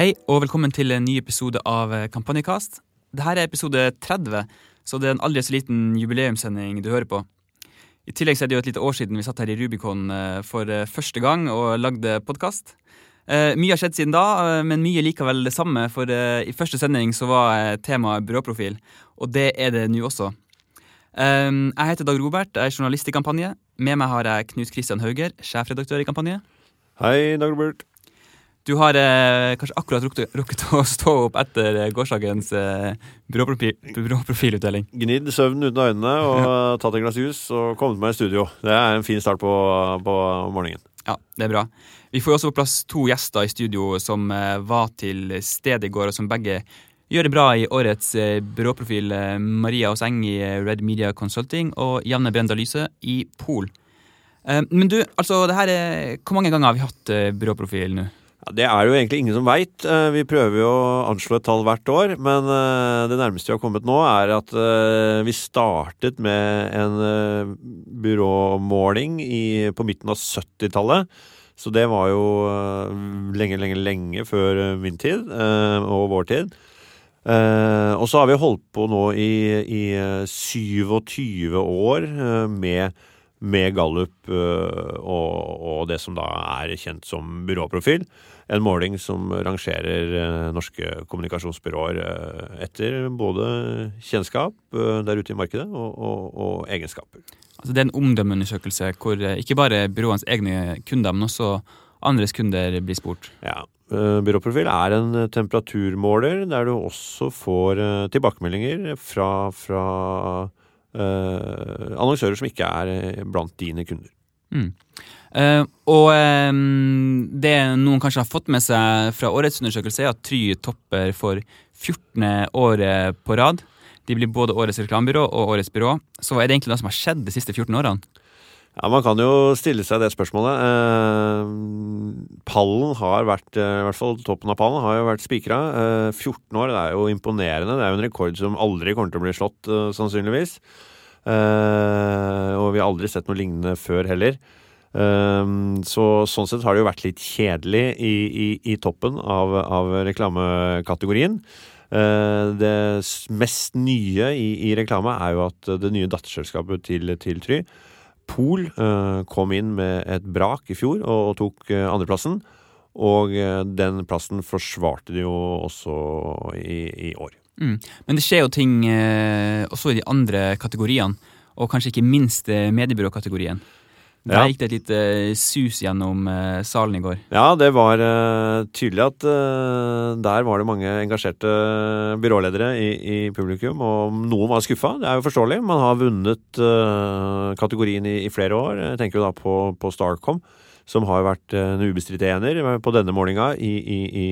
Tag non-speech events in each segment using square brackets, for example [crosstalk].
Hei og velkommen til en ny episode av Kampanjekast. Dette er episode 30, så det er en aldri så liten jubileumssending du hører på. I tillegg så er det jo et lite år siden vi satt her i Rubicon eh, for eh, første gang og lagde podkast. Mye har skjedd siden da, eh, men mye likevel det samme. For i første sending så var temaet byråprofil, og det er det nå også. Jeg heter Dag Robert, jeg er journalist i Kampanje. Med meg har jeg Knut Kristian Hauger, sjefredaktør i Kampanje. Hei, Dag Robert. Du har eh, kanskje akkurat rukket, rukket, å [laughs] stå opp etter eh, gårsdagens eh, byråprofilutdeling. Gnidd søvn uten øynene og [laughs] tatt et glass jus og kommet meg i studio. Det er en fin start på, på, morgenen. Ja, det er bra. Vi får også på plass to gjester i studio som eh, var til stedet i går, og som begge gjør det bra i årets eh, byråprofil. Eh, Maria Åseng i Red Media Consulting og Janne Brenda Lyse i Pol. Men du, altså, det her er, hvor mange ganger har vi hatt byråprofil nå? Ja, det er jo egentlig ingen som veit. Eh, vi prøver jo å anslå et tall hvert år, men eh, det nærmeste vi har kommet nå, er at eh, vi startet med en byråmåling på midten av 70-tallet. Så det var jo lenge, lenge, lenge før min tid og vår tid. Og så har vi holdt på nå i, i 27 år med med Gallup og, og, det som da er kjent som byråprofil en måling som rangerer eh, norske kommunikasjonsbyråer eh, etter både kjennskap eh, der ute i markedet og, og, og egenskaper. Altså det er en omdømmeundersøkelse hvor ikke bare byråenes egne kunder, men også andres kunder blir spurt? Ja. Byråprofil er en temperaturmåler der du også får tilbakemeldinger fra, fra annonsører som ikke er blant dine kunder. Mm. Uh, og um, det noen kanskje har fått med seg fra årets undersøkelse, er at Try topper for 14. året på rad. De blir både årets reklamebyrå og årets byrå. Så hva er det egentlig det som har skjedd de siste 14 årene? Ja, Man kan jo stille seg det spørsmålet. Eh, pallen har vært, i hvert fall toppen av pallen har jo vært spikra. Eh, 14 år, det er jo imponerende. Det er jo en rekord som aldri kommer til å bli slått, eh, sannsynligvis. og vi har aldri sett noe lignende før heller. Um, så sånn sett har det jo vært litt kjedelig i, i, i toppen av, av reklamekategorien. Det mest nye i, i, reklame er jo at det nye datterselskapet til, til Try, Pol, uh, kom inn med et brak i fjor og, tok uh, andreplassen. Og den plassen forsvarte de jo også i, i år. Mm. Men det skjer jo ting også i de andre kategoriene, og kanskje ikke minst mediebyråkategorien. Der gikk det et lite eh, sus gjennom uh, salen i går. Ja, det var uh, tydelig at der var det mange engasjerte byråledere i, i, publikum, og noen var skuffa. Det er jo forståelig. Man har vunnet kategorien i, i, flere år. Jeg tenker jo da på, på Starcom, som har vært en ubestridt ener på denne målinga i, i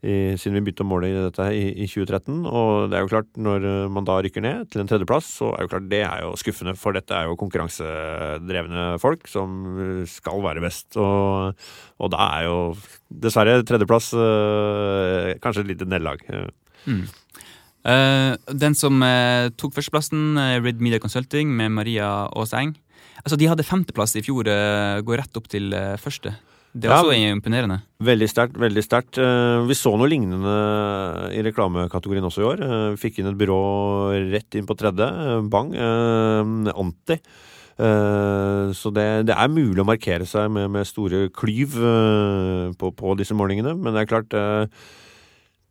i, siden vi begynte å måle dette i, i, 2013. Og det er jo klart, når man da rykker ned til en tredjeplass, så er jo klart det er jo skuffende. For dette er jo konkurransedrevne folk som skal være best. Og, og da er jo dessverre tredjeplass øh, kanskje et lite nederlag. Mm. Uh, den som uh, tok førsteplassen, uh, Red Media Consulting med Maria Aaseng. Altså, de hadde femteplass i fjor, går rett opp til første. Det er også ja, imponerende. Veldig sterkt. veldig sterkt. Eh, vi så noe lignende i reklamekategorien også i år. Vi eh, fikk inn et byrå rett inn på tredje. Eh, bang. Anti. Så det, det er mulig å markere seg med, med store klyv på, på, disse målingene. Men det er klart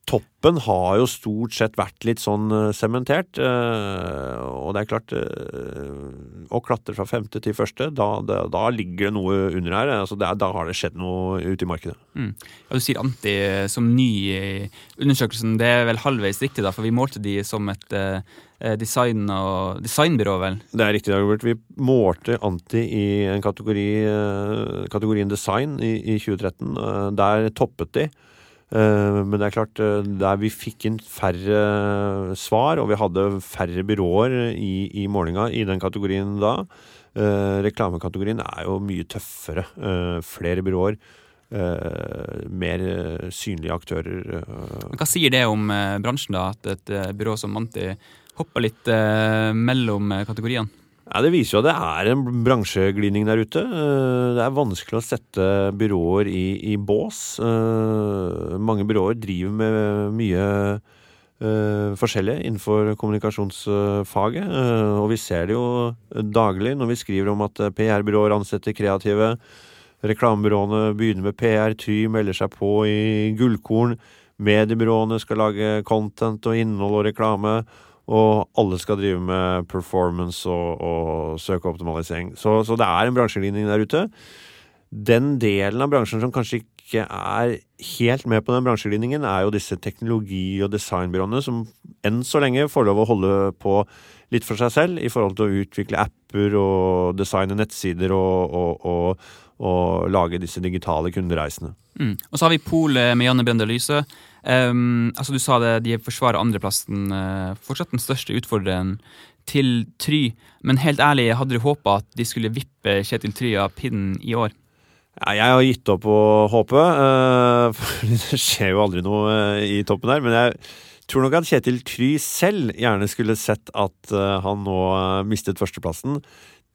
toppen har jo stort sett vært litt sånn eh, sementert. Uh, og det er klart uh, Å klatre fra femte til første, da, da, da ligger det noe under her. Altså det, da har det skjedd noe ute i markedet. Mm. Ja, Du sier anti som ny i undersøkelsen. Det er vel halvveis riktig, da, for vi målte de som et design og, designbyrå, vel? Det er riktig, Robert. Vi målte Anti i en kategori, kategorien design i, i 2013. Der toppet de. Eh, men det er klart, eh, der vi fikk inn færre svar, og vi hadde færre byråer i, i målinga i den kategorien da. Eh, reklamekategorien er jo mye tøffere. Flere byråer. mer synlige aktører. Hva sier det om bransjen, da? At et byrå som Manti hopper litt mellom kategoriene? Ja, Det viser jo at det er en bransjeglidning der ute. Eh, Det er vanskelig å sette byråer i, i bås. Eh, Mange byråer driver med mye eh, forskjellig innenfor kommunikasjonsfaget. Og vi ser det jo daglig når vi skriver om at PR-byråer ansetter kreative. Reklamebyråene begynner med PR, Try melder seg på i Gullkorn. Mediebyråene skal lage content og innhold og reklame. Og alle skal drive med performance og, og søkeoptimalisering. Så, så det er en bransjeligning der ute. Den delen av bransjen som kanskje ikke er helt med på den bransjeligningen, er jo disse teknologi- og designbyråene som enn så lenge får lov å holde på litt for seg selv i forhold til å utvikle apper og designe nettsider og, og, og, og lage disse digitale kundereisene. Mm. Og så har vi Pol eh, med Janne Brende Lyse. Um, altså Du sa det, de forsvarer andreplassen. Uh, fortsatt den største utfordreren til Try. Men helt ærlig, hadde du håpa at de skulle vippe Kjetil Try av pinnen i år? Ja, jeg har gitt opp å håpe. Uh, [laughs] for det skjer jo aldri noe uh, i toppen der. Men jeg tror nok at Kjetil Try selv gjerne skulle sett at han nå mistet førsteplassen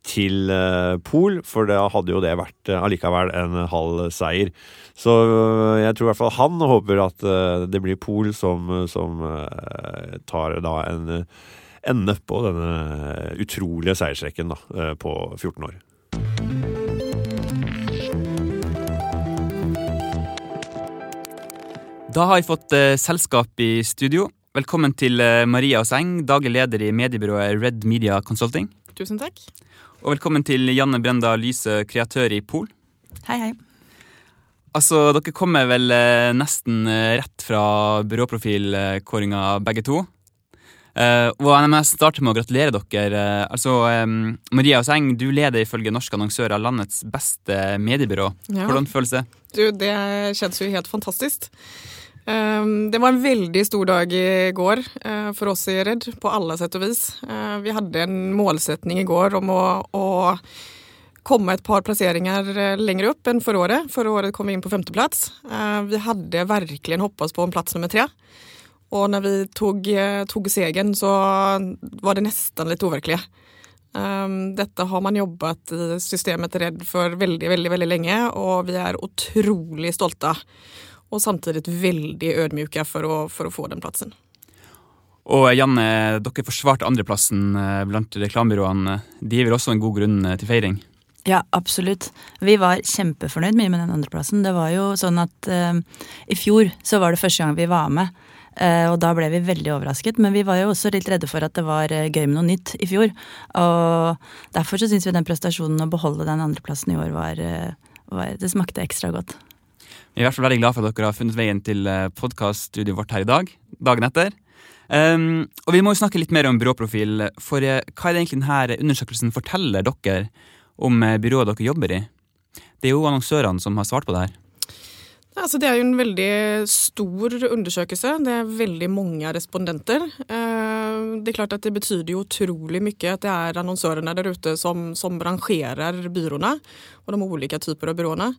til eh, Pol, for da hadde jo det vært eh, allikevel en halv seier. Så eh, jeg tror i hvert fall han håper at det blir Pol som, som tar da en ende på denne utrolige seiersrekken da, på 14 år. Da har jeg fått eh, selskap i studio. Velkommen til eh, Maria Åseng, daglig leder i mediebyrået Red Media Consulting. Tusen takk. Og velkommen til Janne Brenda Lyse, kreatør i Pol. Hei, hei. Altså, Dere kommer vel eh, nesten eh, rett fra byråprofilkåringa begge to. Eh, og jeg må starte med å gratulere dere. Eh, altså, eh, Maria Åseng, du leder ifølge Norske Annonsører landets beste mediebyrå. Ja. Hvordan føles det? Du, det kjennes jo helt fantastisk. Ehm, Det var en veldig stor dag i går eh, for oss i Redd, på alle sett og vis. Eh, Vi hadde en målsetning i går om å, å komme et par plasseringer eh, lenger opp enn forrige året. Kom vi inn på femteplass. Vi hadde virkelig hoppet på en plass nummer tre. Og når vi tok, tok segern, så var det nesten litt uvirkelig. Um, dette har man jobbet i systemet Redd for veldig, veldig, veldig lenge, og vi er utrolig stolte. Og samtidig veldig ødmyke for å, for å få den plassen. Og Janne, dere forsvarte andreplassen eh, blant reklamebyråene. De gir vel også en god grunn eh, til feiring? Ja, absolutt. Vi var kjempefornøyd mye med den andreplassen. Det var jo sånn at eh, i fjor så var det første gang vi var med. eh, og da ble vi veldig overrasket, men vi var jo også litt redde for at det var eh, gøy med noe nytt i fjor. Og derfor så syns vi den prestasjonen å beholde den andreplassen i år var, var Det smakte ekstra godt. Vi er i hvert fall veldig glad for at dere har funnet veien til podkaststudioet vårt her i dag. Dagen etter. Um, og vi må jo snakke litt mer om byråprofil. For eh, hva er det egentlig denne undersøkelsen forteller dere om eh, byrået dere jobber i? Det er jo annonsørene som har svart på det her. Altså, det er jo en veldig stor undersøkelse. Det er veldig mange respondenter. Eh, Det er klart at det betyr jo utrolig mye at det er annonsørene der ute som, som rangerer byråene og de ulike typer av byråene.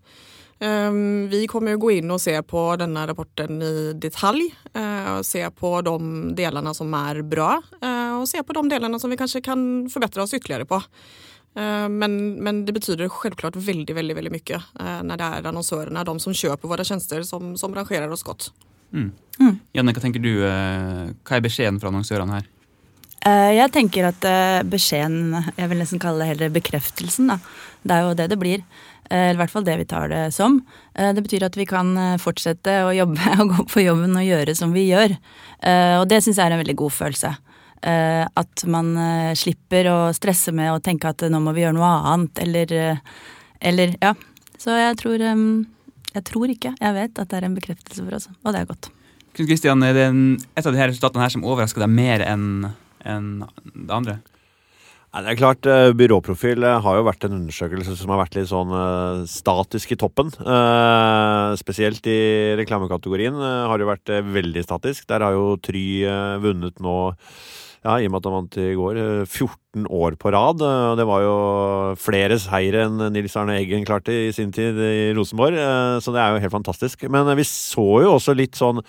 Eh, Vi kommer jo gå inn og se på denne rapporten i detalj. eh, og Se på de delene som er bra, eh, og se på de delene som vi kanskje kan forbedre oss ytterligere på. Eh, Men, men det betyr selvklart veldig veldig, veldig mye eh, når det er annonsørene, de som kjøper våre tjenester, som, som rangerer oss godt. Mm. Mm. Janne, hva tenker du? eh, Hva er beskjeden fra annonsørene her? Eh, jeg tenker at eh, beskjeden Jeg vil nesten kalle det heller bekreftelsen. da. Det er jo det det blir. Eh, Eller i hvert fall det vi tar det som. Eh, Det betyr at vi kan eh, fortsette å jobbe [laughs] og gå på jobben og gjøre som vi gjør. Og det syns jeg er en veldig god følelse. At man slipper å stresse med å tenke at nå må vi gjøre noe annet, eller, eller Ja. Så jeg tror Jeg tror ikke. Jeg vet at det er en bekreftelse for oss, og det er godt. Knut Kristian, er det en, et av de her resultatene her som overrasker deg mer enn enn det andre? Nei, det er klart, eh, Byråprofil eh, har jo vært en undersøkelse som har vært litt sånn eh, statisk i toppen. Spesielt i reklamekategorien har det vært veldig statisk. Der har jo Try vunnet nå, ja, i og med at han vant i går, eh, 14 år på rad. Det var jo flere seire enn Nils Arne Eggen klarte i sin tid i Rosenborg, så det er jo helt fantastisk. Men vi så jo også litt sånn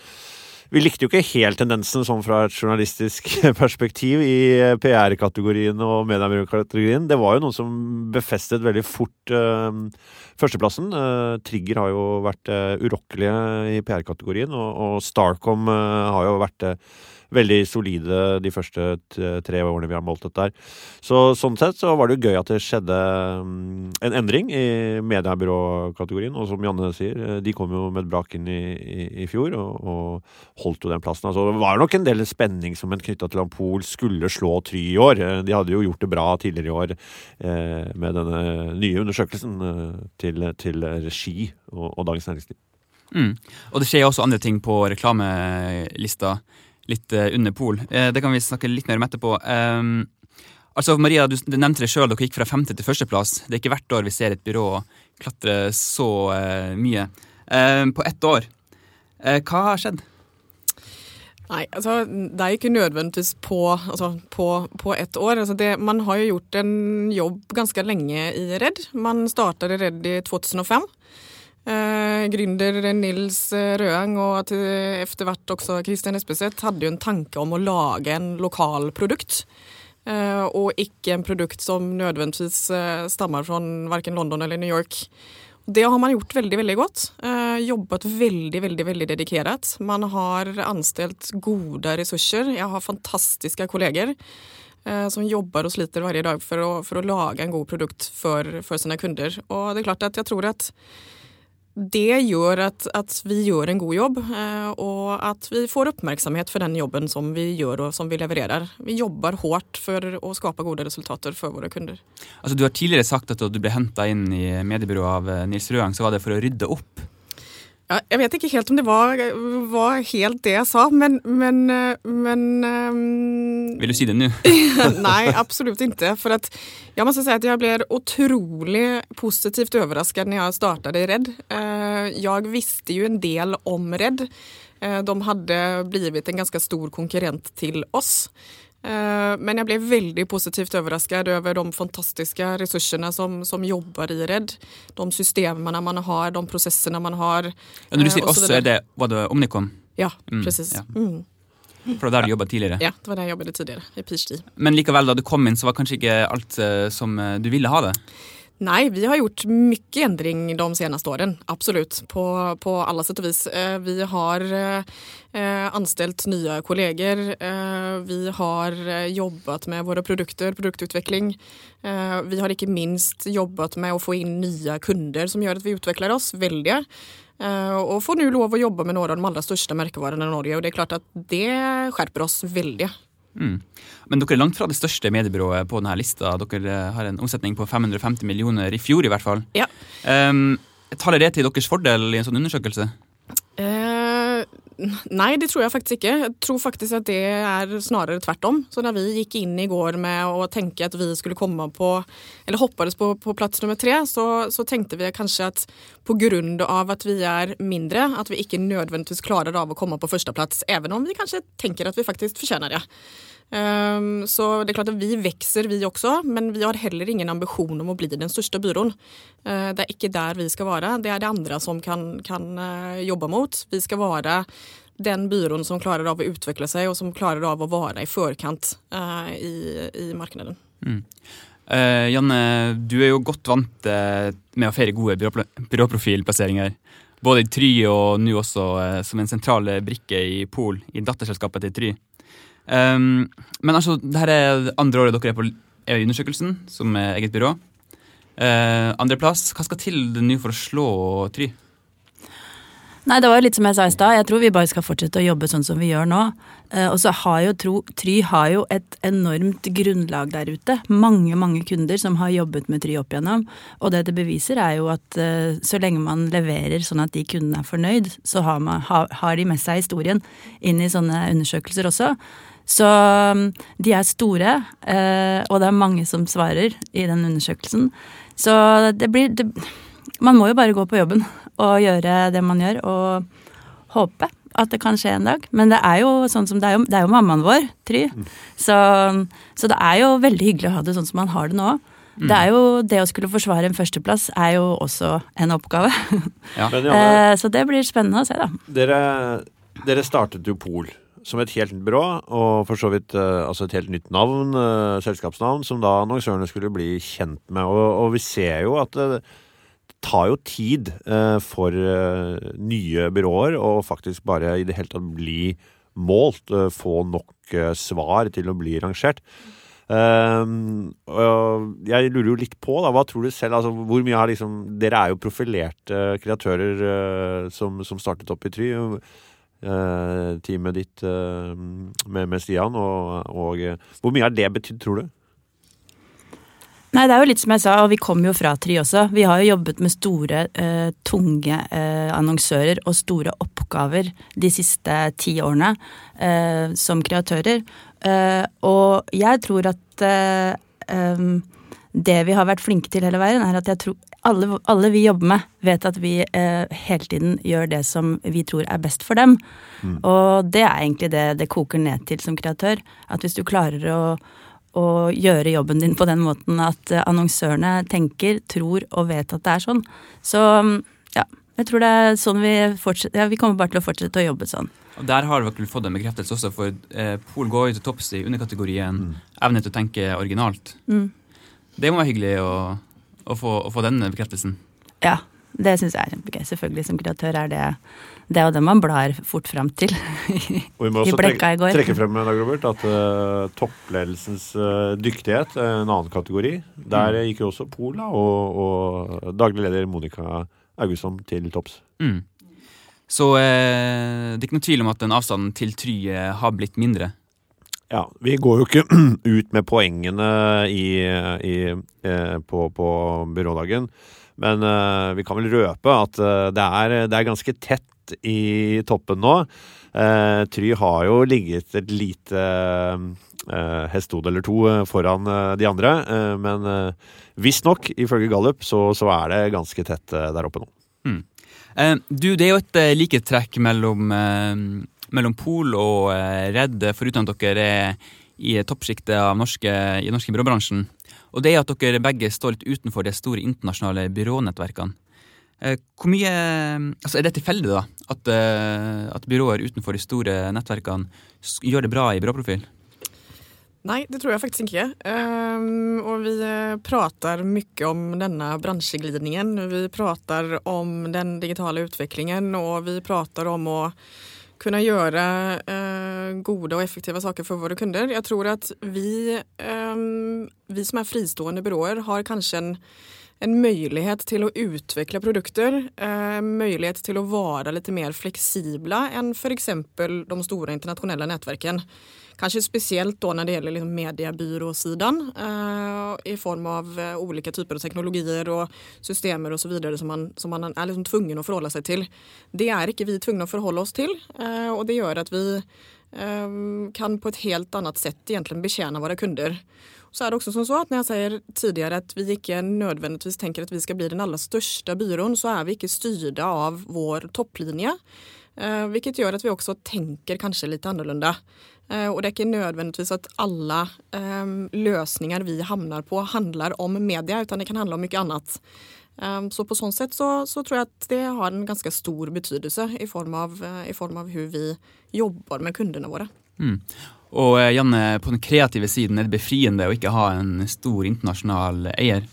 vi likte jo ikke helt tendensen sånn fra et journalistisk [laughs] perspektiv i PR-kategorien og mediebyråkategorien. Det var jo noen som befestet veldig fort uh, førsteplassen. Uh, Trigger har jo vært uh, urokkelige i PR-kategorien, og, og Starcom har jo vært veldig solide de første tre årene vi har målt dette her. Så sånn sett så var det jo gøy at det skjedde um, en endring i mediebyråkategorien. Og som Janne sier, eh, de kom jo med et brak inn i, i, i fjor og, og, holdt jo den plassen. Altså, det var nok en del spenning som en knytta til Ampol skulle slå Try i år. Eh, de hadde jo gjort det bra tidligere i år eh, med denne nye undersøkelsen eh, til, til regi og, og Dagens Næringsliv. Mm. Og det skjer også andre ting på reklamelista litt uh, under Pol. Uh, det kan vi snakke litt mer om etterpå. Um, altså Maria, du, du nevnte det sjøl, dere gikk fra femte til førsteplass. Det er ikke hvert år vi ser et byrå klatre så uh, mye. på ett år. hva har skjedd? Nei, altså det er ikke nødvendigvis på, altså, på, på ett år. Altså, det, man har jo gjort en jobb ganske lenge i Redd. Man startet Redd i 2005. Eh, gründer Nils Røang og etter hvert også Christian Espeseth hadde jo en tanke om å lage en lokal produkt. Eh, og ikke en produkt som nødvendigvis eh, stammer fra verken London eller New York. Det har man gjort veldig veldig godt. Eh, jobbet veldig veldig, veldig dedikert. Man har anstilt gode ressurser. Jeg har fantastiske kolleger eh, som jobber og sliter hver dag for å, for å lage en god produkt for, for sine kunder. Og det er klart at jeg tror at det gjør at, at, vi gjør en god jobb, eh, og at vi får oppmerksomhet for den jobben som vi gjør og som vi leverer. Vi jobber hardt for å skape gode resultater for våre kunder. Altså, du har tidligere sagt at du ble henta inn i mediebyrået av eh, Nils Røang, så var det for å rydde opp? Ja, jeg vet ikke helt om det var, var helt det jeg sa, men, men, men um, Vil du si det nå? [laughs] nei, absolutt ikke. For at, jeg må si at jeg ble utrolig positivt overrasket når jeg startet i Redd. Eh, jeg visste jo en del om Redd. Eh, de hadde blitt en ganske stor konkurrent til oss. Eh, men jeg ble veldig positivt overrasket over de fantastiske ressursene som, som jobber i Redd. De systemene man har, de prosessene man har. Ja, når du sier oss, er det, var det Omnicom? Ja, mm. Ja. Mm. For det var der du jobbet tidligere? Ja, det var der jeg jobbet tidligere. i PhD. Men likevel, da du kom inn, så var kanskje ikke alt uh, som du ville ha det? Nei, vi har gjort mye endring de seneste årene. Absolutt. På, på alle sett og vis. Eh, vi har anställt anstilt nye kolleger. Eh, vi har jobbet med våre produkter, produktutvikling. Vi har ikke minst jobbet med å få inn nye kunder som gjør at vi utvikler oss veldig. Og får nå lov å jobbe med noen av de aller største merkevarene i Norge, og det er klart at det skjerper oss veldig. Mm. Men dere er langt fra det største mediebyrået på denne lista. Dere eh, har en omsetning på 550 millioner, i fjor i hvert fall. Ja. Um, taler det til deres fordel i en sånn undersøkelse? Uh, nei, det tror jeg faktisk ikke. Jeg tror faktisk at det er snarere tvert om. Så da vi gikk inn i går med å tenke at vi skulle komme på Eller hoppet på, på plass nummer tre, så, så, tenkte vi kanskje at av at vi er mindre, at vi ikke nødvendigvis klarer av å komme på førsteplass, even om vi kanskje tenker at vi faktisk fortjener det. Um, så det er klart at vi vokser, vi også, men vi har heller ingen ambisjon om å bli den største byråen. Uh, det er ikke der vi skal være. Det er det andre som kan, kan uh, jobbe mot. Vi skal være den byråen som klarer av å utvikle seg, og som klarer av å være i forkant uh, i, i markedet. Mm. Janne, du er jo godt vant med å feire gode byråprofilplasseringer. Både i Try og nå også som en sentral brikke i Pol, i datterselskapet til Try. Um, men altså, dette er andre året dere er på EU-undersøkelsen, som er eget byrå. Uh, Andreplass. Hva skal til nå for å slå Try? Nei, det var jo litt som jeg sa i stad. Jeg tror vi bare skal fortsette å jobbe sånn som vi gjør nå. Eh, og så har jo tro, Try har jo et enormt grunnlag der ute. Mange, mange kunder som har jobbet med Try opp igjennom. Og det det beviser, er jo at eh, så lenge man leverer sånn at de kundene er fornøyd, så har, man, ha, har de med seg historien inn i sånne undersøkelser også. Så um, de er store, eh, og det er mange som svarer i den undersøkelsen. Så det blir det, Man må jo bare gå på jobben og gjøre det man gjør, og håpe at det kan skje en dag. Men det er jo sånn som det er jo, det er jo mammaen vår, Try. Så, så, det er jo veldig hyggelig å ha det sånn som man har det nå. Mm. Det er jo det å skulle forsvare en førsteplass er jo også en oppgave. Ja. [laughs] Eh, så det blir spennende å se, da. Dere dere startet jo Pol som et helt nytt byrå, og for så vidt eh, altså et helt nytt navn, eh, selskapsnavn, som da annonsørene skulle bli kjent med. Og, og vi ser jo at det, det tar jo tid eh, for eh, nye byråer å faktisk bare i det hele tatt bli målt, eh, få nok eh, svar til å bli rangert. Jeg lurer jo litt på, da, hva tror du selv? Altså, hvor mye har liksom Dere er jo profilerte kreatører eh, som, som startet opp i Try. Eh, teamet ditt eh, med, med Stian, og, og eh, Hvor mye har det betydd, tror du? Nei, det er jo litt som jeg sa, og vi kommer jo fra Try også. Vi har jo jobbet med store, eh, tunge eh, annonsører og store oppgaver de siste ti årene eh, som kreatører. Og jeg tror at det vi har vært flinke til hele veien, er at jeg tror alle, alle vi jobber med, vet at vi eh, hele tiden gjør det som vi tror er best for dem. Og det er egentlig det det koker ned til som kreatør. At hvis du klarer å å gjøre jobben din på den måten at eh, annonsørene tenker, tror og vet at det er sånn. Så mm, ja, jeg tror det er sånn vi fortsetter. Ja, vi kommer bare til å fortsette å jobbe sånn. Og Der har dere fått en bekreftelse også, for eh, Pol går jo til topps i underkategorien evne til å tenke originalt. Mm. Det må være hyggelig å, å, få, å få den bekreftelsen. Ja, det syns jeg er kjempegøy. Selvfølgelig som kreatør er det det er jo det man blar fort fram til. Og vi må [laughs] I også i trekke, trekke frem Dag Robert, at uh, toppledelsens uh, dyktighet, en annen kategori, der gikk jo også Pola og, og daglig leder Monica Augustsson til topps. Mm. Så uh, det er ikke noe tvil om at den avstanden til Try har blitt mindre. Ja, vi går jo ikke [clears throat] ut med poengene i, i, eh, på, på byrådagen, men eh, vi kan vel røpe at eh, det, er, det er ganske tett i toppen nå. Try har jo ligget et lite eh, hestehode eller to foran de andre, men eh, visstnok, ifølge Gallup, så, så er det ganske tett der oppe nå. Eh, du, det er jo et likhetstrekk mellom, mellom Pol og eh, Redd, foruten at dere er i toppsjiktet norske, i den norske byråbransjen. Og det er at dere begge står litt utenfor de store internasjonale byrånettverkene. Eh, hvor mye altså Er det tilfeldig, da? At, eh, at byråer utenfor de store nettverkene gjør det bra i byråprofil? Nei, det tror jeg faktisk ikke. Um, og vi prater mye om denne bransjeglidningen. Vi prater om den digitale utviklingen, og vi prater om å kunne gjøre eh, gode og effektive saker for våre kunder. Jeg tror at vi, ehm, vi som er fristående byråer, har kanskje en en möjlighet till att utveckla produkter, eh, möjlighet till att vara lite mer flexibla än för exempel de stora internationella nätverken. Kanske spesielt da når det gjelder liksom mediebyråsiden, eh, i form av ulike olika typer av teknologier og systemer vidare som man, som man er liksom tvungen å forholde seg til. Det er ikke vi tvungne å forholde oss til, eh, og det gjør at vi eh, kan på et helt annet sett egentlig betjene våre kunder. Så er det også som så at Når jeg sier tidligere at vi ikke nødvendigvis tenker at vi skal bli den aller største byrån så er vi ikke styrt av vår topplinje. Eh, vilket at att vi også tenker kanskje litt annorlunda. Og och det er ikke nødvendigvis at alle løsninger lösningar vi havner på handler om media utan det kan handle om mye annet. Eh, Så på sånn sett så, så tror jeg at det har en ganske stor betydelse i form av, eh, i form av hvordan vi jobber med kundene våre. Mm. Og eh, Janne, på den kreative siden er det befriende å ikke ha en stor internasjonal eier.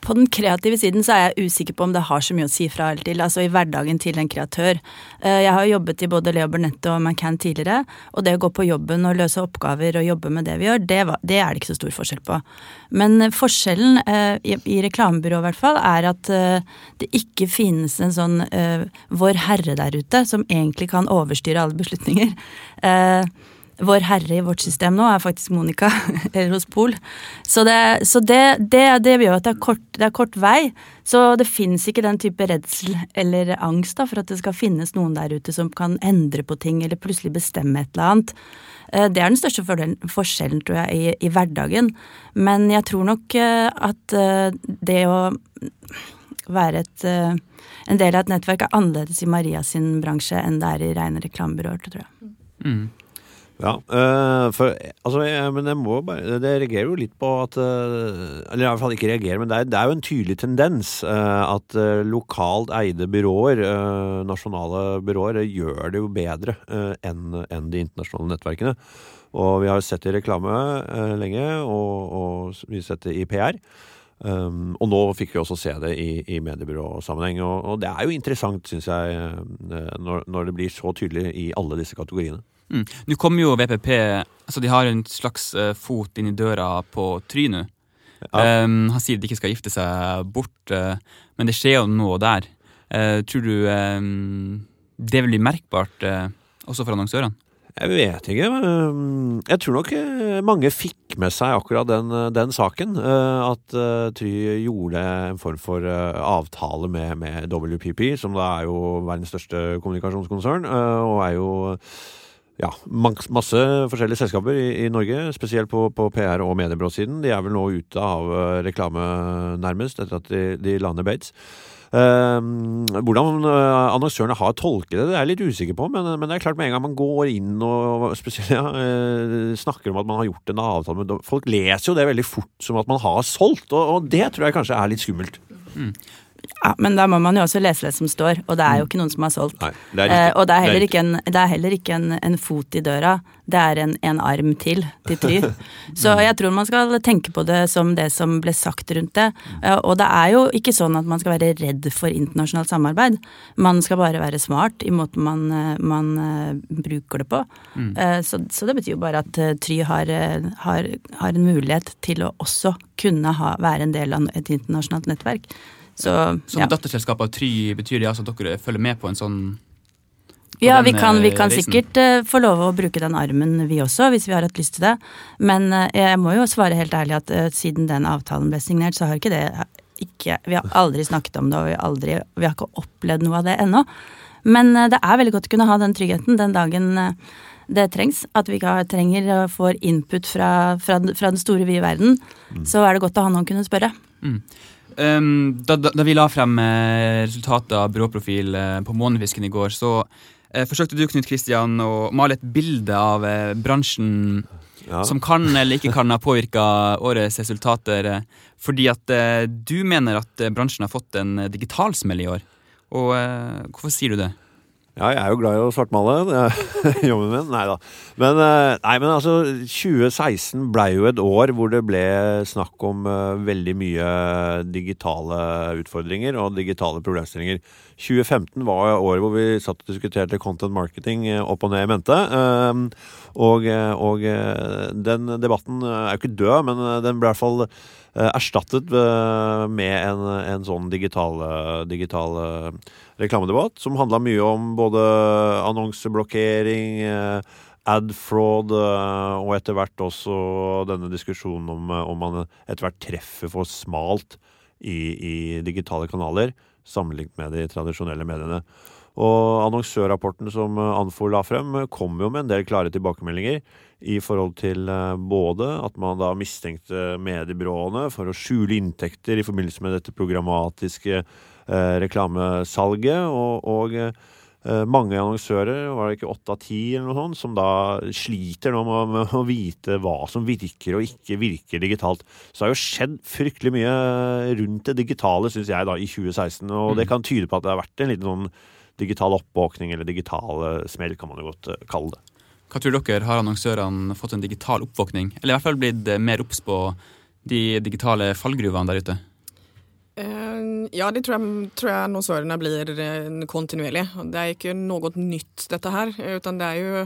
På den kreative siden så er jeg usikker på om det har så mye å si fra eller til, altså i hverdagen til en kreatør. Eh, Jeg har jobbet i både Leo Burnett og McCann tidligere, og det å gå på jobben og løse oppgaver og jobbe med det vi gjør, det, det er det ikke så stor forskjell på. Men eh, forskjellen, eh, i, i reklamebyrå i hvert fall, er at det ikke finnes en sånn vår herre der ute som egentlig kan overstyre alle beslutninger. Vår herre i vårt system nå er faktisk Monica, [laughs] eller hos Pol. Så, det, så det, det, det gjør at det er, kort, det er kort vei. Så det fins ikke den type redsel eller angst da, for at det skal finnes noen der ute som kan endre på ting eller plutselig bestemme et eller annet. Eh, Det er den største forskjellen, tror jeg, i, i hverdagen. Men jeg tror nok eh, at eh, det å være et, en del av et nettverk er annerledes i Maria sin bransje enn det er i rene reklamebyråer, tror jeg. Mm. Ja, øh, for, altså, jeg, men jeg må bare Det reagerer jo litt på at øh, Eller i hvert fall ikke reagerer, men det er, det er jo en tydelig tendens øh, at lokalt eide byråer, nasjonale byråer, gjør det jo bedre enn en de internasjonale nettverkene. Og vi har sett det i reklame lenge, og, og vi har sett det i PR. Um, og nå fikk vi også se det i, i mediebyråsammenheng. Og, og det er jo interessant, syns jeg, når, når det blir så tydelig i alle disse kategoriene. Mm. Nå kommer jo VPP altså De har en slags uh, fot inn i døra på Try nå. Ja. Um, han sier de ikke skal gifte seg bort, uh, men det skjer jo noe der. Uh, tror du um, det vil bli merkbart også for annonsørene? Jeg vet ikke. Jeg tror nok mange fikk med seg akkurat den, den saken. At Try gjorde en form for avtale med, med WPP, som da er jo verdens største kommunikasjonskonsern, og er jo ja, masse forskjellige selskaper i, i Norge, spesielt på, på PR- og mediebyråsiden. De er vel nå ute av reklame, nærmest, etter at de, de lander Bates. Uh, hvordan uh, annonsørene har tolket det, det er jeg litt usikker på. Men, men, det er klart med en gang man går inn og spesielt [laughs] ja, uh, snakker om at man har gjort en avtale med Folk leser jo det veldig fort som at man har solgt, og, og det tror jeg kanskje er litt skummelt. Mm. Ja, Men da må man jo også lese det som står, og det er jo ikke noen som har solgt. Nei, det er eh, og det er heller ikke, en, det er heller ikke en, en, fot i døra, det er en, en arm til til Try. [laughs] Så jeg tror man skal tenke på det som det som ble sagt rundt det. Eh, og det er jo ikke sånn at man skal være redd for internasjonalt samarbeid. Man skal bare være smart i måten man, man bruker det på. Mm. Eh, så, så, det betyr jo bare at Try har, har, har en mulighet til å også kunne ha, være en del av et internasjonalt nettverk. Så, Som ja. datterselskap av Try betyr det altså at dere følger med på en sånn Ja, vi kan, vi kan sikkert uh, få lov å bruke den armen vi også, hvis vi har hatt lyst til det. Men uh, jeg må jo svare helt ærlig at uh, siden den avtalen ble signert, så har ikke det ikke, Vi har aldri snakket om det, og vi aldri, vi har ikke opplevd noe av det ennå. Men det er veldig godt å kunne ha den tryggheten den dagen det trengs. At vi ikke trenger å få input fra, fra, fra den store, vide verden. Mm. Så er det godt å ha noen å kunne spørre. Mm. Um, da, da, da, vi la frem eh, resultatet av byråprofil eh, på Månefisken i går, så uh, forsøkte du Knut Kristian, å male et bilde av uh, bransjen ja. som kan eller ikke kan ha påvirka årets resultater. Fordi at du mener at bransjen har fått en digitalsmell i år. Og hvorfor sier du det? Ja, jeg er jo glad i å svartmale. [laughs] Jobben min. Nei da. Men, nei, men altså, 2016 blei jo et år hvor det ble snakk om uh, veldig mye digitale utfordringer og digitale problemstillinger. 2015 var året hvor vi satt og diskuterte content marketing opp og ned i mente. Uh, og, og den debatten er jo ikke død, men den ble i hvert fall erstattet med en, en sånn digital, digital reklamedebatt som handla mye om både annonseblokkering, ad fraud og etter hvert også denne diskusjonen om om man etter hvert treffer for smalt i, i digitale kanaler sammenlignet med de tradisjonelle mediene. Og annonsørrapporten som Anfo la frem, kom jo med en del klare tilbakemeldinger i forhold til både at man da mistenkte mediebyråene for å skjule inntekter i forbindelse med dette programmatiske eh, reklamesalget, og, og eh, mange annonsører, var det ikke åtte av ti eller noe sånt, som da sliter nå med, med, å vite hva som virker og ikke virker digitalt. Så det har jo skjedd fryktelig mye rundt det digitale, syns jeg, da, i 2016. Og mm. det kan tyde på at det har vært en liten sånn digital oppvåkning, eller digital smell, kan man jo godt kalle det. Hva tror dere, har annonsørene fått en digital oppvåkning? Eller i hvert fall blitt mer obs på de digitale fallgruvene der ute? Ja, det tror jeg, tror jeg annonsørene blir kontinuerlig. Det er ikke noe nytt, dette her. Utan det er jo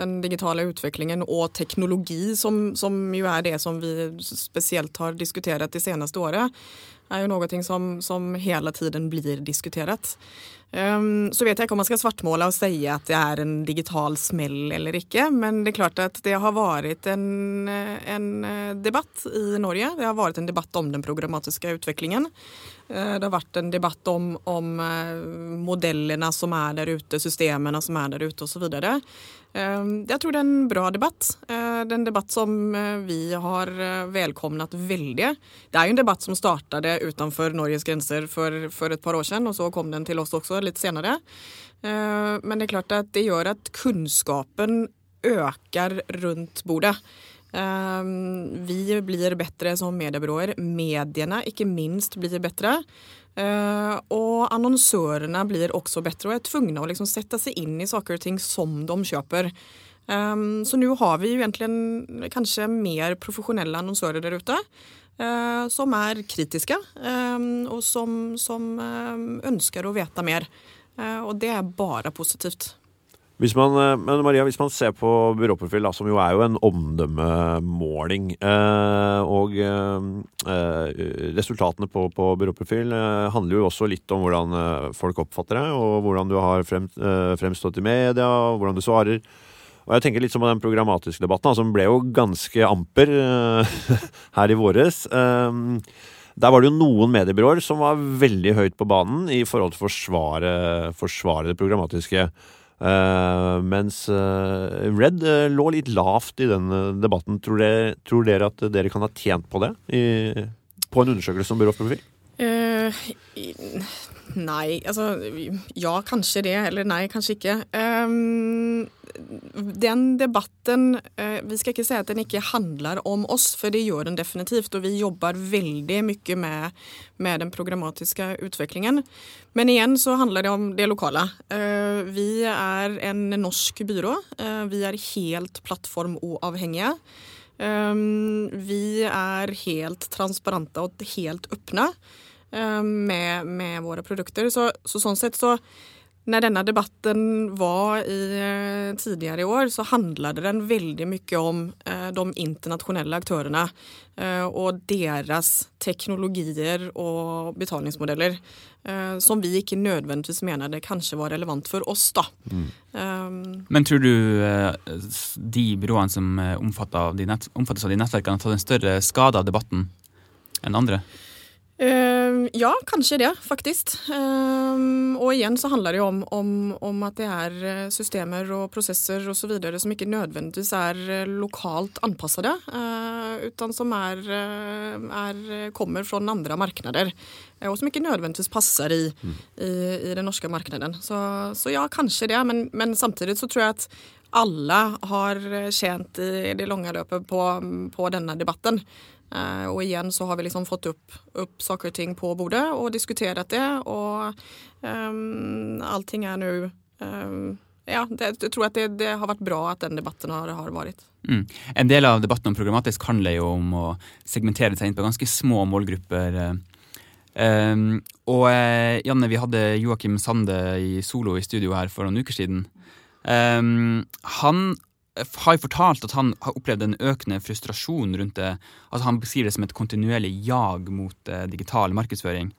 den digitale utviklingen og teknologi som, som jo er det som vi spesielt har diskutert det seneste året er jo noe som, som hele tiden blir diskutert. Um, så vet jeg ikke om man skal svartmåle og si at det er en digital smell eller ikke, men det er klart at det har vært en, en debatt i Norge. Det har vært en debatt om den programmatiske utviklingen. Uh, det har vært en debatt om, om uh, modellene som er der ute, systemene som er der ute osv. Jeg tror det er en bra debatt. Det er en debatt som vi har velkomnet veldig. Det er jo en debatt som startet utenfor Norges grenser for, for, et par år siden, og så kom den til oss også litt senere. Men det er klart at det gjør at kunnskapen øker rundt bordet. Um, vi blir bedre som mediebyråer. Mediene, ikke minst, blir bedre. Uh, og annonsørene blir også bedre og er tvungne å liksom sette seg inn i saker og ting som de kjøper. Så nå har vi jo egentlig kanskje mer profesjonelle annonsører der ute. Uh, som er kritiske, og som, som ønsker å vite mer. Uh, og det er bare positivt. Hvis man, eh, men Maria, hvis man ser på byråprofil, som jo er jo en omdømmemåling, eh, og eh, resultatene på, på byråprofil eh, handler jo også litt om hvordan eh, folk oppfatter deg, og hvordan du har frem, eh, fremstått i media, og hvordan du svarer. Og jeg tenker litt som på den programmatiske debatten, som ble jo ganske amper [laughs] her i våres. Der var det jo noen mediebyråer som var veldig høyt på banen i forhold til å forsvare, forsvare det programmatiske. Uh, mens uh, Red uh, lå litt lavt i den debatten. Tror dere, tror dere, at dere kan ha tjent på det i, på en undersøkelse som byråprofil? Nei, altså Ja, kanskje det. Eller nei, kanskje ikke. Um, den debatten uh, Vi skal ikke si at den ikke handler om oss, for det gjør den definitivt. Og vi jobber veldig mye med, med den programmatiske utviklingen. Men igjen så handler det om det lokale. Uh, vi er en norsk byrå. Uh, vi er helt plattformuavhengige. Um, vi er helt transparente og helt åpne. Eh, med, med våre produkter. Så, så, sånn sett så når denne debatten var i, eh, tidligere i år, så handlet den veldig mye om eh, de internasjonale aktørene eh, og deres teknologier og betalingsmodeller. Eh, som vi ikke nødvendigvis mener det kanskje var relevant for oss. da. Mm. Um, Men tror du de byråene som omfattes av de nettverkene, har tatt en større skade av debatten enn andre? Uh, ja, kanskje det, faktisk. Uh, og igjen så handler det jo om, om, om, at det er eh, systemer og prosesser osv. som ikke nødvendigvis er eh, lokalt anpassede, uh, utan som er, er, kommer fra andre markeder. Og som ikke nødvendigvis passer i, mm. i, i den norske markedet. Så, så, ja, kanskje det, men, men, samtidig så tror jeg at alle har tjent i det lange løpet på, på denne debatten. Uh, og igjen så har vi liksom fått opp, opp saker og ting på bordet og diskutert det, og um, allting er nå um, ja, det, jeg tror at det, det, har vært bra at den debatten har, har vært. Mm. En del av debatten om programmatisk handler jo om å segmentere seg inn på ganske små målgrupper. Um, og Janne, vi hadde Joakim Sande i solo i studio her for noen uker siden. Um, han har fortalt at han har opplevd en økende frustrasjon rundt det. Altså Han beskriver det som et kontinuerlig jag mot eh, digital markedsføring.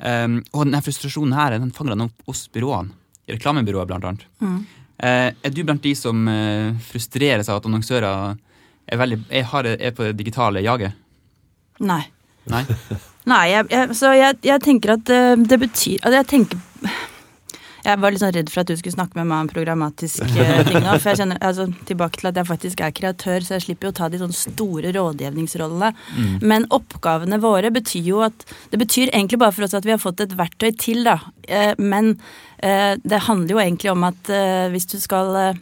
Um, og denne frustrasjonen her den fanger han opp hos byråene, i reklamebyrået blant annet. Mm. Uh, er du blant de som uh, frustreres av at annonsører er, veldig, er, har, er på det digitale jaget? Nei. Nei, [laughs] Nei jeg, jeg, så jeg, jeg, tenker at det betyr at jeg tenker jeg var litt sånn redd for at du skulle snakke med meg om programmatiske [laughs] ting nå. For jeg kjenner, altså, tilbake til at jeg faktisk er kreatør, så jeg slipper jo å ta de sånne store rådgivningsrollene. Mm. Men oppgavene våre betyr jo at Det betyr egentlig bare for oss at vi har fått et verktøy til, da. Eh, men eh, det handler jo egentlig om at eh, hvis du skal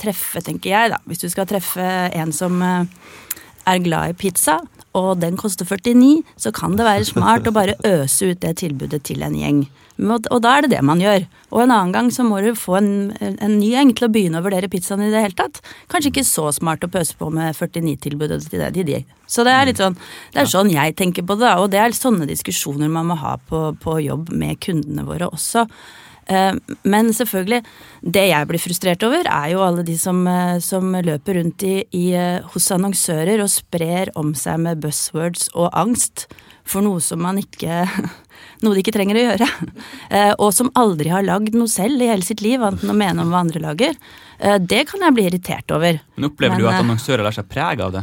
treffe, tenker jeg, da. Hvis du skal treffe en som er glad i pizza, og den koster 49, så kan det være smart å bare [laughs] øse ut det tilbudet til en gjeng. Og da er det det man gjør. Og en annen gang så må du få en, en ny gjeng til å begynne å vurdere pizzaen i det hele tatt. Kanskje ikke så smart å pøse på med 49-tilbudet til det de. Så det er litt sånn, det er sånn jeg tenker på det, og det er sånne diskusjoner man må ha på, på jobb med kundene våre også. Eh, men selvfølgelig, det jeg blir frustrert over, er jo alle de som, eh, som løper rundt i, i, eh, hos annonsører og sprer om seg med buzzwords og angst for noe som man ikke [laughs] Noe de ikke trenger å gjøre. Og som aldri har lagd noe selv i hele sitt liv, annet enn å mene om hva andre lager. Det kan jeg bli irritert over. Men opplever Men, du at annonsører lar seg prege av det?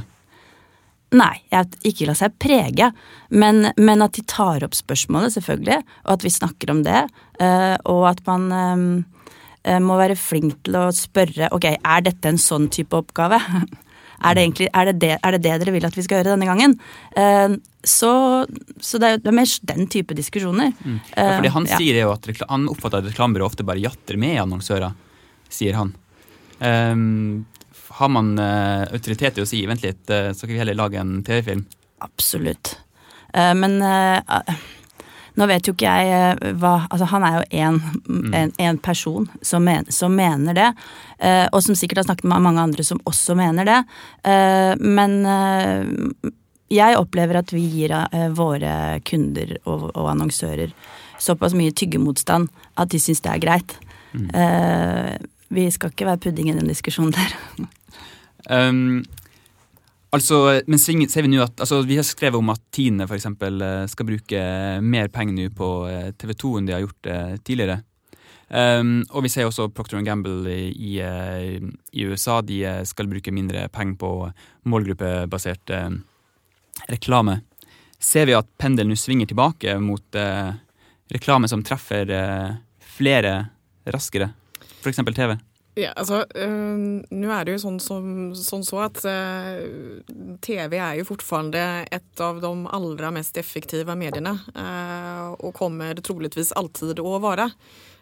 Nei, jeg ikke la seg prege, men, men, at de tar opp spørsmålet, selvfølgelig, og at vi snakker om det. Eh, og at man eh, må være flink til å spørre ok, er dette en sånn type oppgave. [laughs] Er det, egentlig, er, det det, er det, det, dere vil at vi skal gjøre denne gangen? Eh, så, så det, er, er, mer den type diskusjoner. Mm. Ja, fordi han ja. sier jo at Han oppfatter at reklamebyrå ofte bare jatter med annonsører, sier han. Um, har man uh, autoritet til å si vent litt, uh, så kan vi heller lage en TV-film? Absolutt. Uh, men nå vet jo ikke jeg hva Altså, han er jo én mm. en, en, person som, men, som mener det. og som sikkert har snakket med mange andre som også mener det. men jeg opplever at vi gir våre kunder og, og annonsører såpass mye tyggemotstand at de syns det er greit. Mm. Vi skal ikke være pudding i den diskusjonen der. um, altså, men ser vi nå at altså, Vi har skrevet om at Tine for eksempel, skal bruke mer penger nå på eh, TV 2 enn de har gjort uh, tidligere. Um, og vi ser også Procter Gamble i, i, USA. De skal bruke mindre penger på målgruppebasert um, reklame. Ser vi at pendelen nå svinger tilbake mot uh, reklame som treffer flere raskere? f.eks. TV? Ja, altså, øh, Nå er det jo sånn, som, sånn så at øh, TV er jo fortfarande et av de allra mest effektive mediene. Øh, og kommer troligvis alltid å være.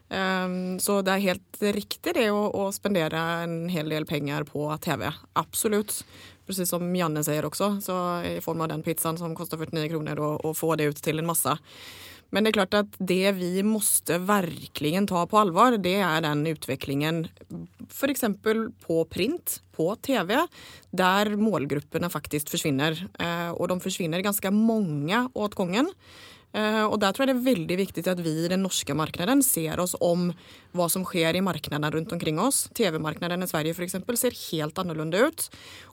så det er helt riktig det å, å, spendere en hel del penger på TV. Absolutt. Precis som Janne sier også, så i form av den pizzaen som koster 49 kroner, og få det ut til en masse. Men det är klart att det vi måste verkligen ta på allvar det är den utvecklingen för exempel på print, på tv, där målgrupperna faktiskt försvinner. Eh, och de försvinner ganska många åt gången. Eh, og der tror jeg det er veldig viktig at vi i den norske marknaden ser oss om hva som skjer i markedene rundt omkring oss. TV-marknaden i Sverige eksempel, ser helt annorlunda ut.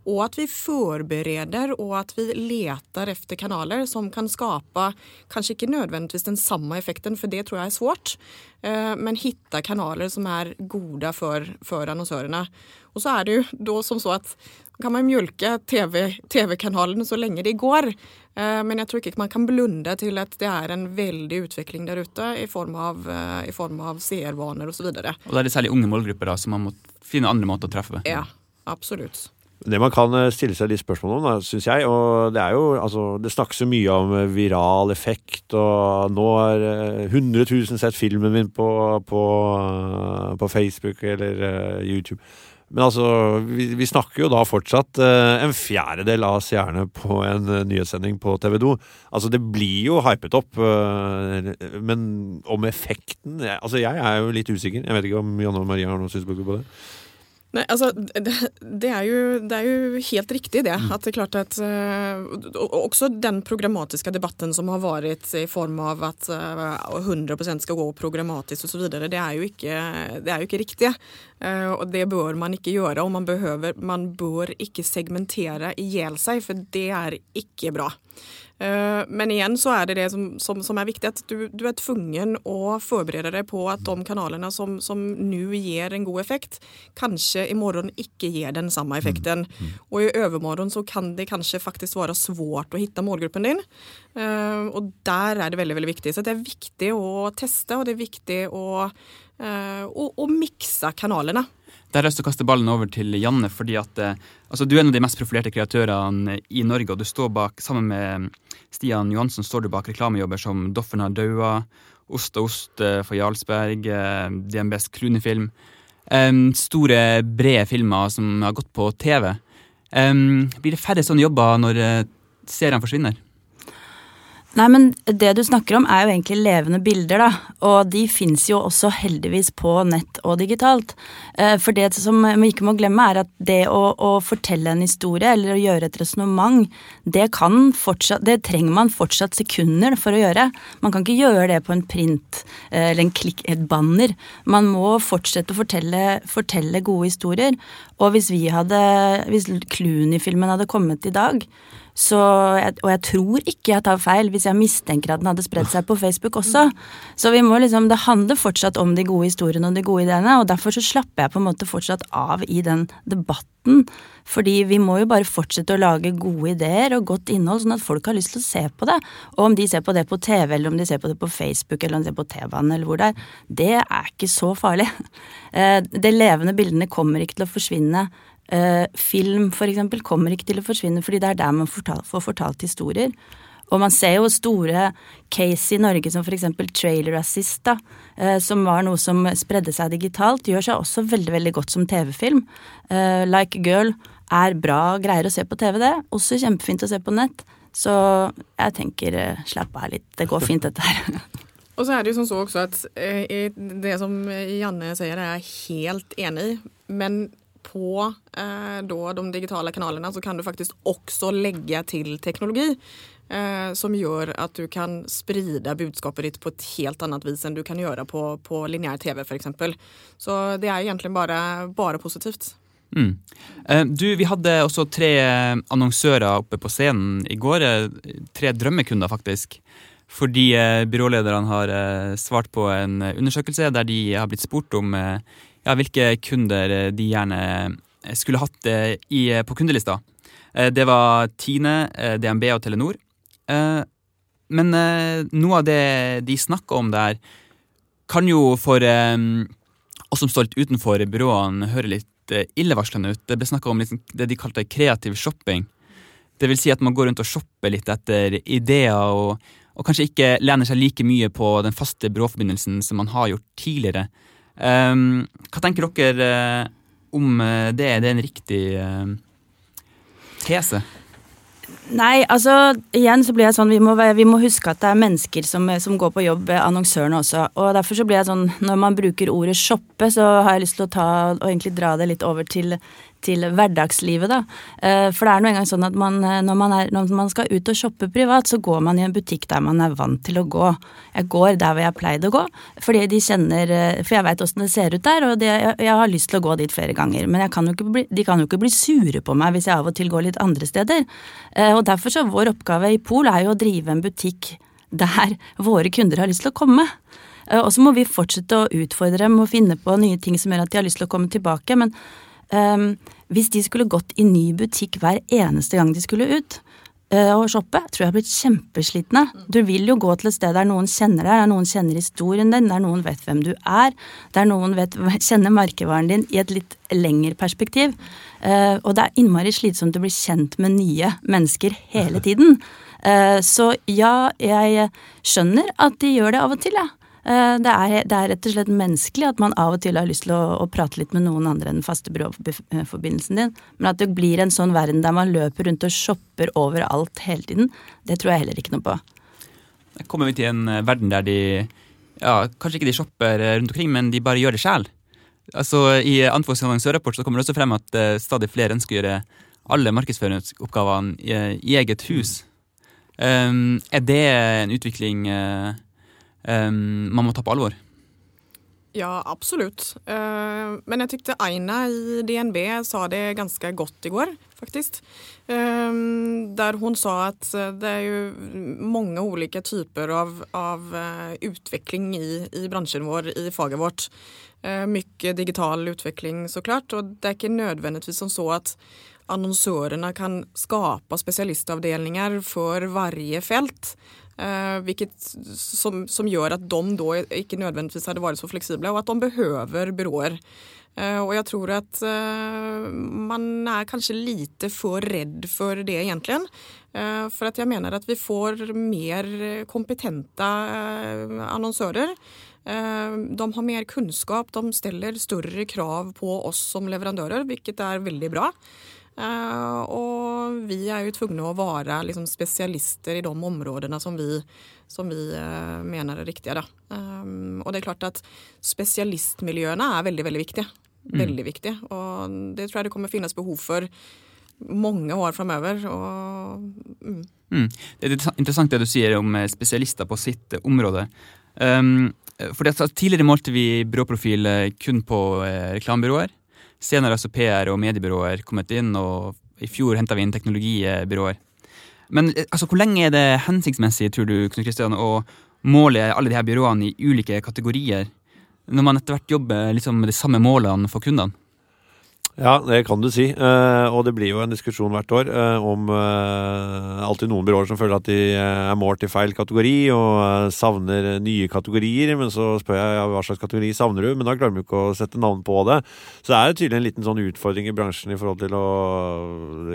Og at vi forbereder og at vi leter etter kanaler som kan skape kanskje ikke nødvendigvis den samme effekten, for det tror jeg er svårt, eh, men finne kanaler som er gode for, for annonsørene. Og så er det jo da som så at kan man mjølke TV-kanalen TV så lenge det går. Eh, men jeg tror ikke man kan blunde til at det er en veldig utvikling der ute i form av, eh, i form av seervaner osv. Og, så og da er det særlig unge målgrupper, da, så man må finne andre måter å treffe? Ja, absolutt. Det man kan eh, stille seg litt spørsmål om, syns jeg, og det er jo altså Det snakkes så mye om viral effekt, og nå har 100 000 sett filmen min på, på, på Facebook eller YouTube. Men altså, vi, vi, snakker jo da fortsatt eh, en fjerdedel av seerne på en eh, nyhetssending på TV 2. Altså, det blir jo hypet opp, eh, men om effekten jeg, Altså, jeg er jo litt usikker. Jeg vet ikke om Janne og Maria har noen synspunkter på det? Nej, altså, det, det, er jo, det er jo, helt riktig, det. Mm. Att det er klart at Også också den programmatiske debatten som har vært i form av at 100% ska gå programmatisk osv., så vidare. Det er jo ikke, det är ju inte riktigt. Och det bør man ikke gjøre. Og man, behøver, man bør ikke segmentere i hjel seg, for det er ikke bra. Eh, men igjen så er det det som, som, som er viktig, at du, du, er tvungen å forberede deg på at de kanalene som, som nå gir en god effekt, kanskje i morgen ikke gir den samme effekten. Mm. Mm. Og i overmorgen så kan det kanskje faktisk være svårt å finne målgruppen din. Uh, og der er det veldig veldig viktig. Så det er viktig å teste, og det er viktig å, uh, å, å mikse kanalene. Der har jeg lyst til å kaste ballen over til Janne, fordi at eh, altså, du er en av de mest profilerte kreatørene i Norge, og du står bak, sammen med Stian Johansen står du bak reklamejobber som 'Doffen har daua', 'Ost og ost' eh, for Jarlsberg, eh, DNBs Klunefilm. Um, store, brede filmer som har gått på TV. Um, blir det færre sånne jobber når seriene forsvinner? Nei, men Det du snakker om er jo egentlig levende bilder, da. Og de fins jo også heldigvis på nett og digitalt. Eh, for det som vi ikke må glemme, er at det å, å fortelle en historie eller å gjøre et resonnement, det, det trenger man fortsatt sekunder for å gjøre. Man kan ikke gjøre det på en print eh, eller en klikk, et banner. Man må fortsette å fortelle, fortelle gode historier. Og hvis vi hadde, hvis Clooney-filmen hadde kommet i dag, så, og jeg tror ikke jeg tar feil hvis jeg mistenker at den hadde spredd seg på Facebook også. Så vi må liksom, det handler fortsatt om de gode historiene og de gode ideene, og derfor så slapper jeg på en måte fortsatt av i den debatten. Fordi vi må jo bare fortsette å lage gode ideer og godt innhold, sånn at folk har lyst til å se på det. Og om de ser på det på TV, eller om de ser på det på Facebook, eller om de ser på T-banen, eller hvor det er, det er ikke så farlig. [laughs] Eh, de levende bildene kommer ikke til å forsvinne Uh, film eksempel kommer ikke til å forsvinne, fordi det er der man får fortalt historier. Og man ser jo store case i Norge som f.eks. Trailer Assist, da, eh, som var noe som spredde seg digitalt, gjør seg også veldig veldig godt som TV-film. Eh, like Girl er bra greier å se på TV, det. Også kjempefint å se på nett. Så jeg tenker eh, slapp av litt, det går fint dette her. [laughs] Og så er det jo sånn så også at eh, det som Janne sier, er jeg helt enig i. Men på eh, de digitale kanalene så kan du faktisk også legge til teknologi. Eh, som gjør at du kan spride budskapet ditt på et helt annet vis enn du kan gjøre på, på lineær TV f.eks. Så det er egentlig bare, bare positivt. Mm. Eh, du, vi hadde også tre annonsører oppe på scenen i går. eh, Tre drømmekunder, faktisk. Fordi eh, byrålederne har eh, svart på en undersøkelse der de har blitt spurt om eh, ja, hvilke kunder eh, de gjerne eh, skulle hatt eh, i, på kundelista. Det var Tine, DNB og Telenor. Men noe av det de snakker om der, kan jo for oss som står litt utenfor byråene, høre litt illevarslende ut. Det ble snakka om liksom det de kalte kreativ shopping. Det vil si at man går rundt og shopper litt etter ideer, og, og kanskje ikke lener seg like mye på den faste byråforbindelsen som man har gjort tidligere. Ehm, hva tenker dere eh, om det? det? Er det en riktig eh, tese? Nei, altså igjen så blir jeg sånn vi må, vi må huske at det er mennesker som, som går på jobb, eh, annonsørene også. Og derfor så blir jeg sånn når man bruker ordet shoppe, så har jeg lyst til å ta og egentlig dra det litt over til, til hverdagslivet, da. Eh, For det er nå engang sånn at man, eh, når, man er, når man skal ut og shoppe privat, så går man i en butikk der man er vant til å gå. Jeg går der hvor jeg pleide å gå, fordi de kjenner eh, For jeg veit åssen det ser ut der, og det, jeg, har lyst til å gå dit flere ganger. Men kan bli, de kan jo ikke bli sure på meg hvis jeg av og til går litt andre steder. Og derfor så vår oppgave i Pol er jo å drive en butikk der våre kunder har lyst til å komme. Og så må vi fortsette å utfordre dem og finne på nye ting som gjør at de har lyst til å komme tilbake. Men ehm, hvis de skulle gått i ny butikk hver eneste gang de skulle ut uh, og shoppe, tror jeg har blitt kjempeslitne. Du vil jo gå til et sted der noen kjenner deg, der noen kjenner historien din, der noen vet hvem du er, der noen vet, [laughs] kjenner merkevaren din i et litt lengre perspektiv. Uh, og det er innmari slitsomt å bli kjent med nye mennesker hele [laughs] tiden. Uh, så ja, jeg skjønner at de gjør det av og til, jeg. Eh, Det er, det er rett og slett menneskelig at man av og til har lyst til å, å prate litt med noen andre enn den faste byråforbindelsen din. Men at det blir en sånn verden der man løper rundt og shopper overalt hele tiden, det tror jeg heller ikke noe på. Jeg kommer vi til en eh, verden der de ja, Kanskje ikke de shopper eh, rundt omkring, men de bare gjør det sjæl. Altså, I Antfos annonsørrapport så kommer det også frem at eh, stadig flere ønsker å gjøre alle markedsføringsoppgavene i, i eget hus. Um, er det en utvikling eh, um, man må ta på alvor? Ja, absolutt. Eh, Men jeg tykte Aina i DNB sa det ganske godt i går, faktisk. Eh, Der hun sa at eh, det er jo mange ulike typer av, av eh, utvikling i, i bransjen vår, i faget vårt. Mye digital utvikling, så klart. Og det er ikke nødvendigvis som så at annonsørene kan skape spesialistavdelinger for varje felt. Eh, vilket som, som gjør at de da ikke nødvendigvis hadde vært så fleksible, og at de behøver byråer. Eh, og jeg tror at eh, man er kanskje lite for redd for det, egentlig. For at jeg mener at vi får mer kompetente annonsører. De har mer kunnskap, de stiller større krav på oss som leverandører, hvilket er veldig bra. Eh, og vi er jo tvungne å være liksom, spesialister i de områdene som vi, som vi eh, mener er riktige. Eh, og det er klart at spesialistmiljøene er veldig, veldig viktige. Veldig viktige. Og det tror jeg det kommer finnes behov for mange år framover. Og, mm. Mm. Det er interessant det du sier om spesialister på sitt område. Um, for det, tidligere målte vi byråprofil kun på reklamebyråer. Senere har PR og mediebyråer kommet inn, og i fjor henta vi inn teknologibyråer. Men eh, altså, hvor lenge er det hensiktsmessig, tror du, Knut Kristian, å måle alle de her byråene i ulike kategorier? Når man etter hvert jobber liksom, med de samme målene for kundene? Ja, det kan du si. Eh, og det blir jo en diskusjon hvert år eh, om eh, alltid noen byråer som føler at de eh, er målt i feil kategori og eh, savner nye kategorier. Men så spør jeg ja, hva slags kategori savner du, men da klarer de ikke å sette navn på det. Så det er tydelig en liten sånn utfordring i bransjen i forhold til å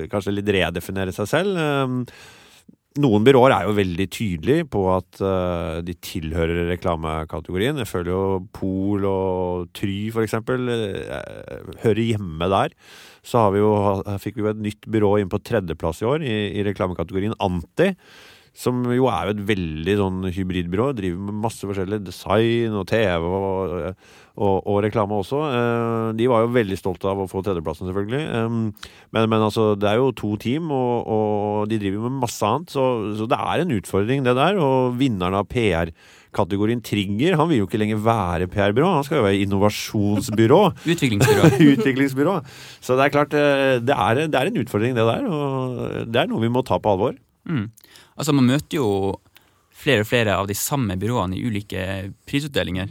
eh, kanskje litt redefinere seg selv. Noen byråer er jo veldig tydelige på at uh, de tilhører reklamekategorien. Jeg føler jo Pol og Try for eksempel uh, hører hjemme der. Så vi jo, fikk vi jo et nytt byrå inn på tredjeplass i år i, i reklamekategorien Anti. Som jo er jo et veldig sånn hybridbyrå. Driver med masse forskjellig design og TV og, og, og reklame også. Eh, de var jo veldig stolte av å få tredjeplassen, selvfølgelig. Men, men, altså, det er jo to team, og, og de driver med masse annet. Så, så, det er en utfordring, det der. Og vinneren av PR kategorien Trigger. Han vil jo ikke lenger være PR-byrå, han skal jo være innovasjonsbyrå. [laughs] Utviklingsbyrå. [laughs] Utviklingsbyrå. Så det er klart, eh, det er, det er, en utfordring, det der. Og det er noe vi må ta på alvor. Mm. Altså, man møter jo flere og flere av de samme byråene i ulike prisutdelinger.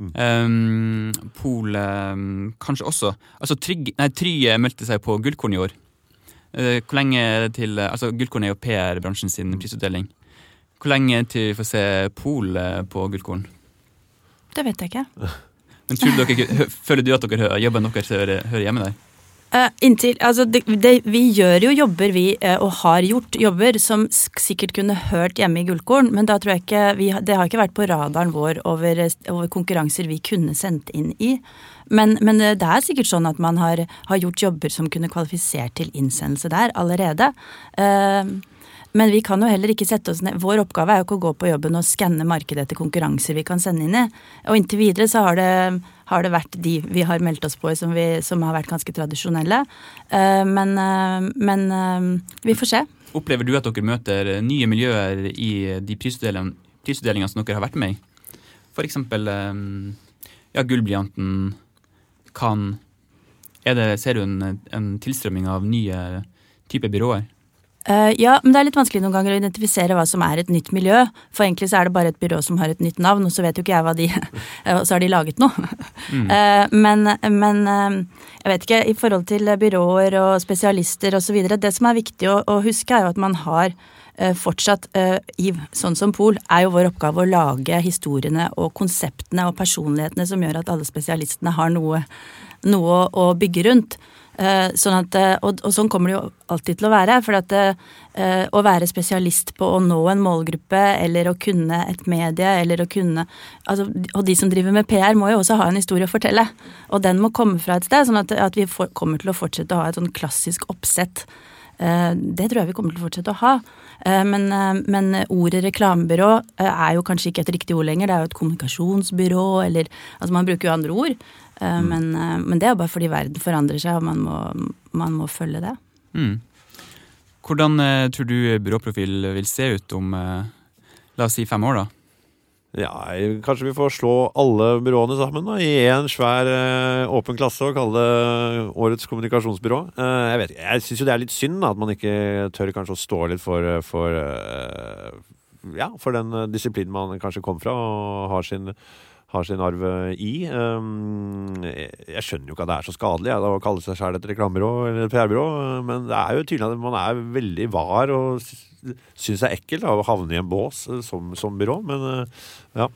Mm. Um, Pol um, kanskje også. Altså Trygg, nei, Try meldte seg på Gullkorn i år. Uh, hvor lenge til Altså Gullkorn er jo PR-bransjen sin prisutdeling. Hvor lenge til vi får se Pol uh, på Gullkorn? Det vet jeg ikke. Men tror dere, Føler du at dere, jobben deres hører hjemme der? Uh, inntil, altså det, det, vi gjør jo jobber, vi, uh, og har gjort jobber, som sikkert kunne hørt hjemme i Gullkorn, men da tror jeg ikke vi, det har ikke vært på radaren vår over, over konkurranser vi kunne sendt inn i. Men, men, eh, det er sikkert sånn at man har, har, gjort jobber som kunne kvalifisert til innsendelse der allerede. Uh, men vi kan jo heller ikke sette oss ned. Vår oppgave er jo ikke å gå på jobben og skanne markedet etter konkurranser vi kan sende inn i. Og inntil videre så har det, har det vært de vi har meldt oss på som, vi, som har vært ganske tradisjonelle. Uh, men, uh, men uh, vi får se. Opplever du at dere møter nye miljøer i de prisutdelingene, som dere har vært med i? Eksempel ja, Gullblyanten, Cannes. Ser du en, en tilstrømming av nye typer byråer? Uh, ja, men det er litt vanskelig noen ganger å identifisere hva som er et nytt miljø. For egentlig så er det bare et byrå som har et nytt navn, og så vet jo ikke jeg hva de [laughs] Og så har de laget noe. Mm. Uh, [laughs] men, men uh, jeg vet ikke, i forhold til byråer og spesialister osv. Det som er viktig å, å, huske, er jo at man har fortsatt i sånn som Pol, er jo vår oppgave å lage historiene og konseptene og personlighetene som gjør at alle spesialistene har noe, noe å bygge rundt. Eh, sånn at, eh, og, og, sånn kommer det jo alltid til å være. For at uh, å være spesialist på å nå en målgruppe, eller å kunne et medie, eller å kunne altså, Og de som driver med PR, må jo også ha en historie å fortelle. Og den må komme fra et sted, sånn at, at vi for, kommer til å fortsette å ha et sånn klassisk oppsett. Det tror jeg vi kommer til å fortsette å ha. Men, men, ordet reklamebyrå er jo kanskje ikke et riktig ord lenger. Det er jo et kommunikasjonsbyrå, eller Altså man bruker jo andre ord. Eh, mm. Men, eh, men, det er bare fordi verden forandrer seg, og man må, man må følge det. Mm. Hvordan uh, tror du byråprofil vil se ut om uh, la oss si fem år, da? Ja, Kanskje vi får slå alle byråene sammen da, i én svær uh, åpen klasse og kalle det årets kommunikasjonsbyrå. jeg vet ikke, jeg syns jo det er litt synd da, at man ikke tør kanskje å stå litt for, for, ja, for den disiplinen man kanskje kom fra og har sin har sin arv eh, i. Ehm, jeg skjønner jo ikke at det er så skadelig å kalle seg sjøl et reklamebyrå eller PR-byrå, men det er jo tydelig at man er veldig var og syns det er ekkelt å havne i en bås eh, som, som byrå, men eh, ja.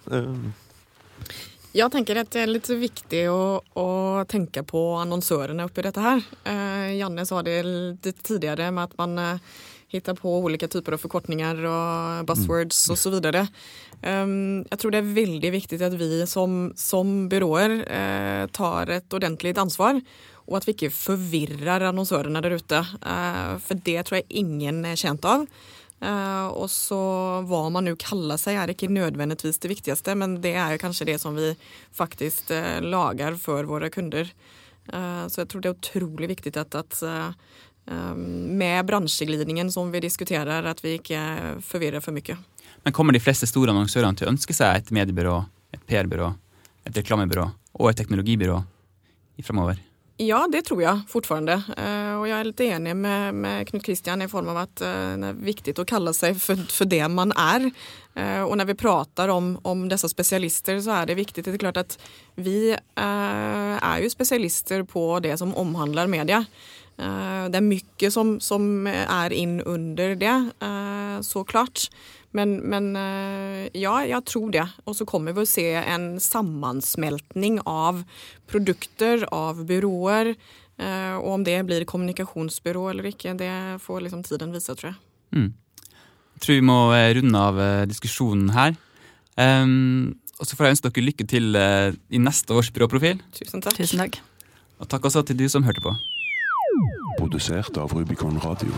Jeg tenker at det er litt viktig å, å tenke på annonsørene oppi dette her. Eh, Janne sa det litt tidligere med at man eh, hitta på olika typer av forkortninger og buzzwords mm. och så vidare. Um, jag tror det er veldig viktig at vi som, som byråer uh, tar et ordentlig ansvar og at vi ikke forvirrer annonsørene der ute. Uh, for det tror jeg ingen er tjent av. Uh, og så hva man nå kaller seg er ikke nødvendigvis det viktigste, men det er kanskje det som vi faktisk lager for våre kunder. så jeg tror det er utrolig viktig at, at Ehm, med bransjeglidningen som vi diskuterer, at vi ikke forvirrer for mye. Men kommer de fleste store annonsørene til å ønske seg et mediebyrå, et PR-byrå, et reklamebyrå og et teknologibyrå fremover? Ja, det tror jeg fortfarande. Eh, og jeg er litt enig med, med Knut Kristian i form av at eh, det er viktig å kalle seg for, for det man er. Eh, og når vi prater om, om disse spesialister, så er det viktig. Det er klart at vi er jo spesialister på det som omhandler media. Eh, det er mye som, som er inn under det, eh, så klart. Men, men, eh, ja, jeg tror det. Og så kommer vi å se en sammensmeltning av produkter, av byråer. Og om det blir kommunikasjonsbyrå eller ikke, det får liksom tiden vise, tror jeg. Mm. Jeg tror vi må runde av diskusjonen her. Um, og så får jeg ønske dere lykke til i neste års byråprofil. Tusen takk. Tusen takk. Og takk også til du som hørte på. Produsert av Rubicon Radio.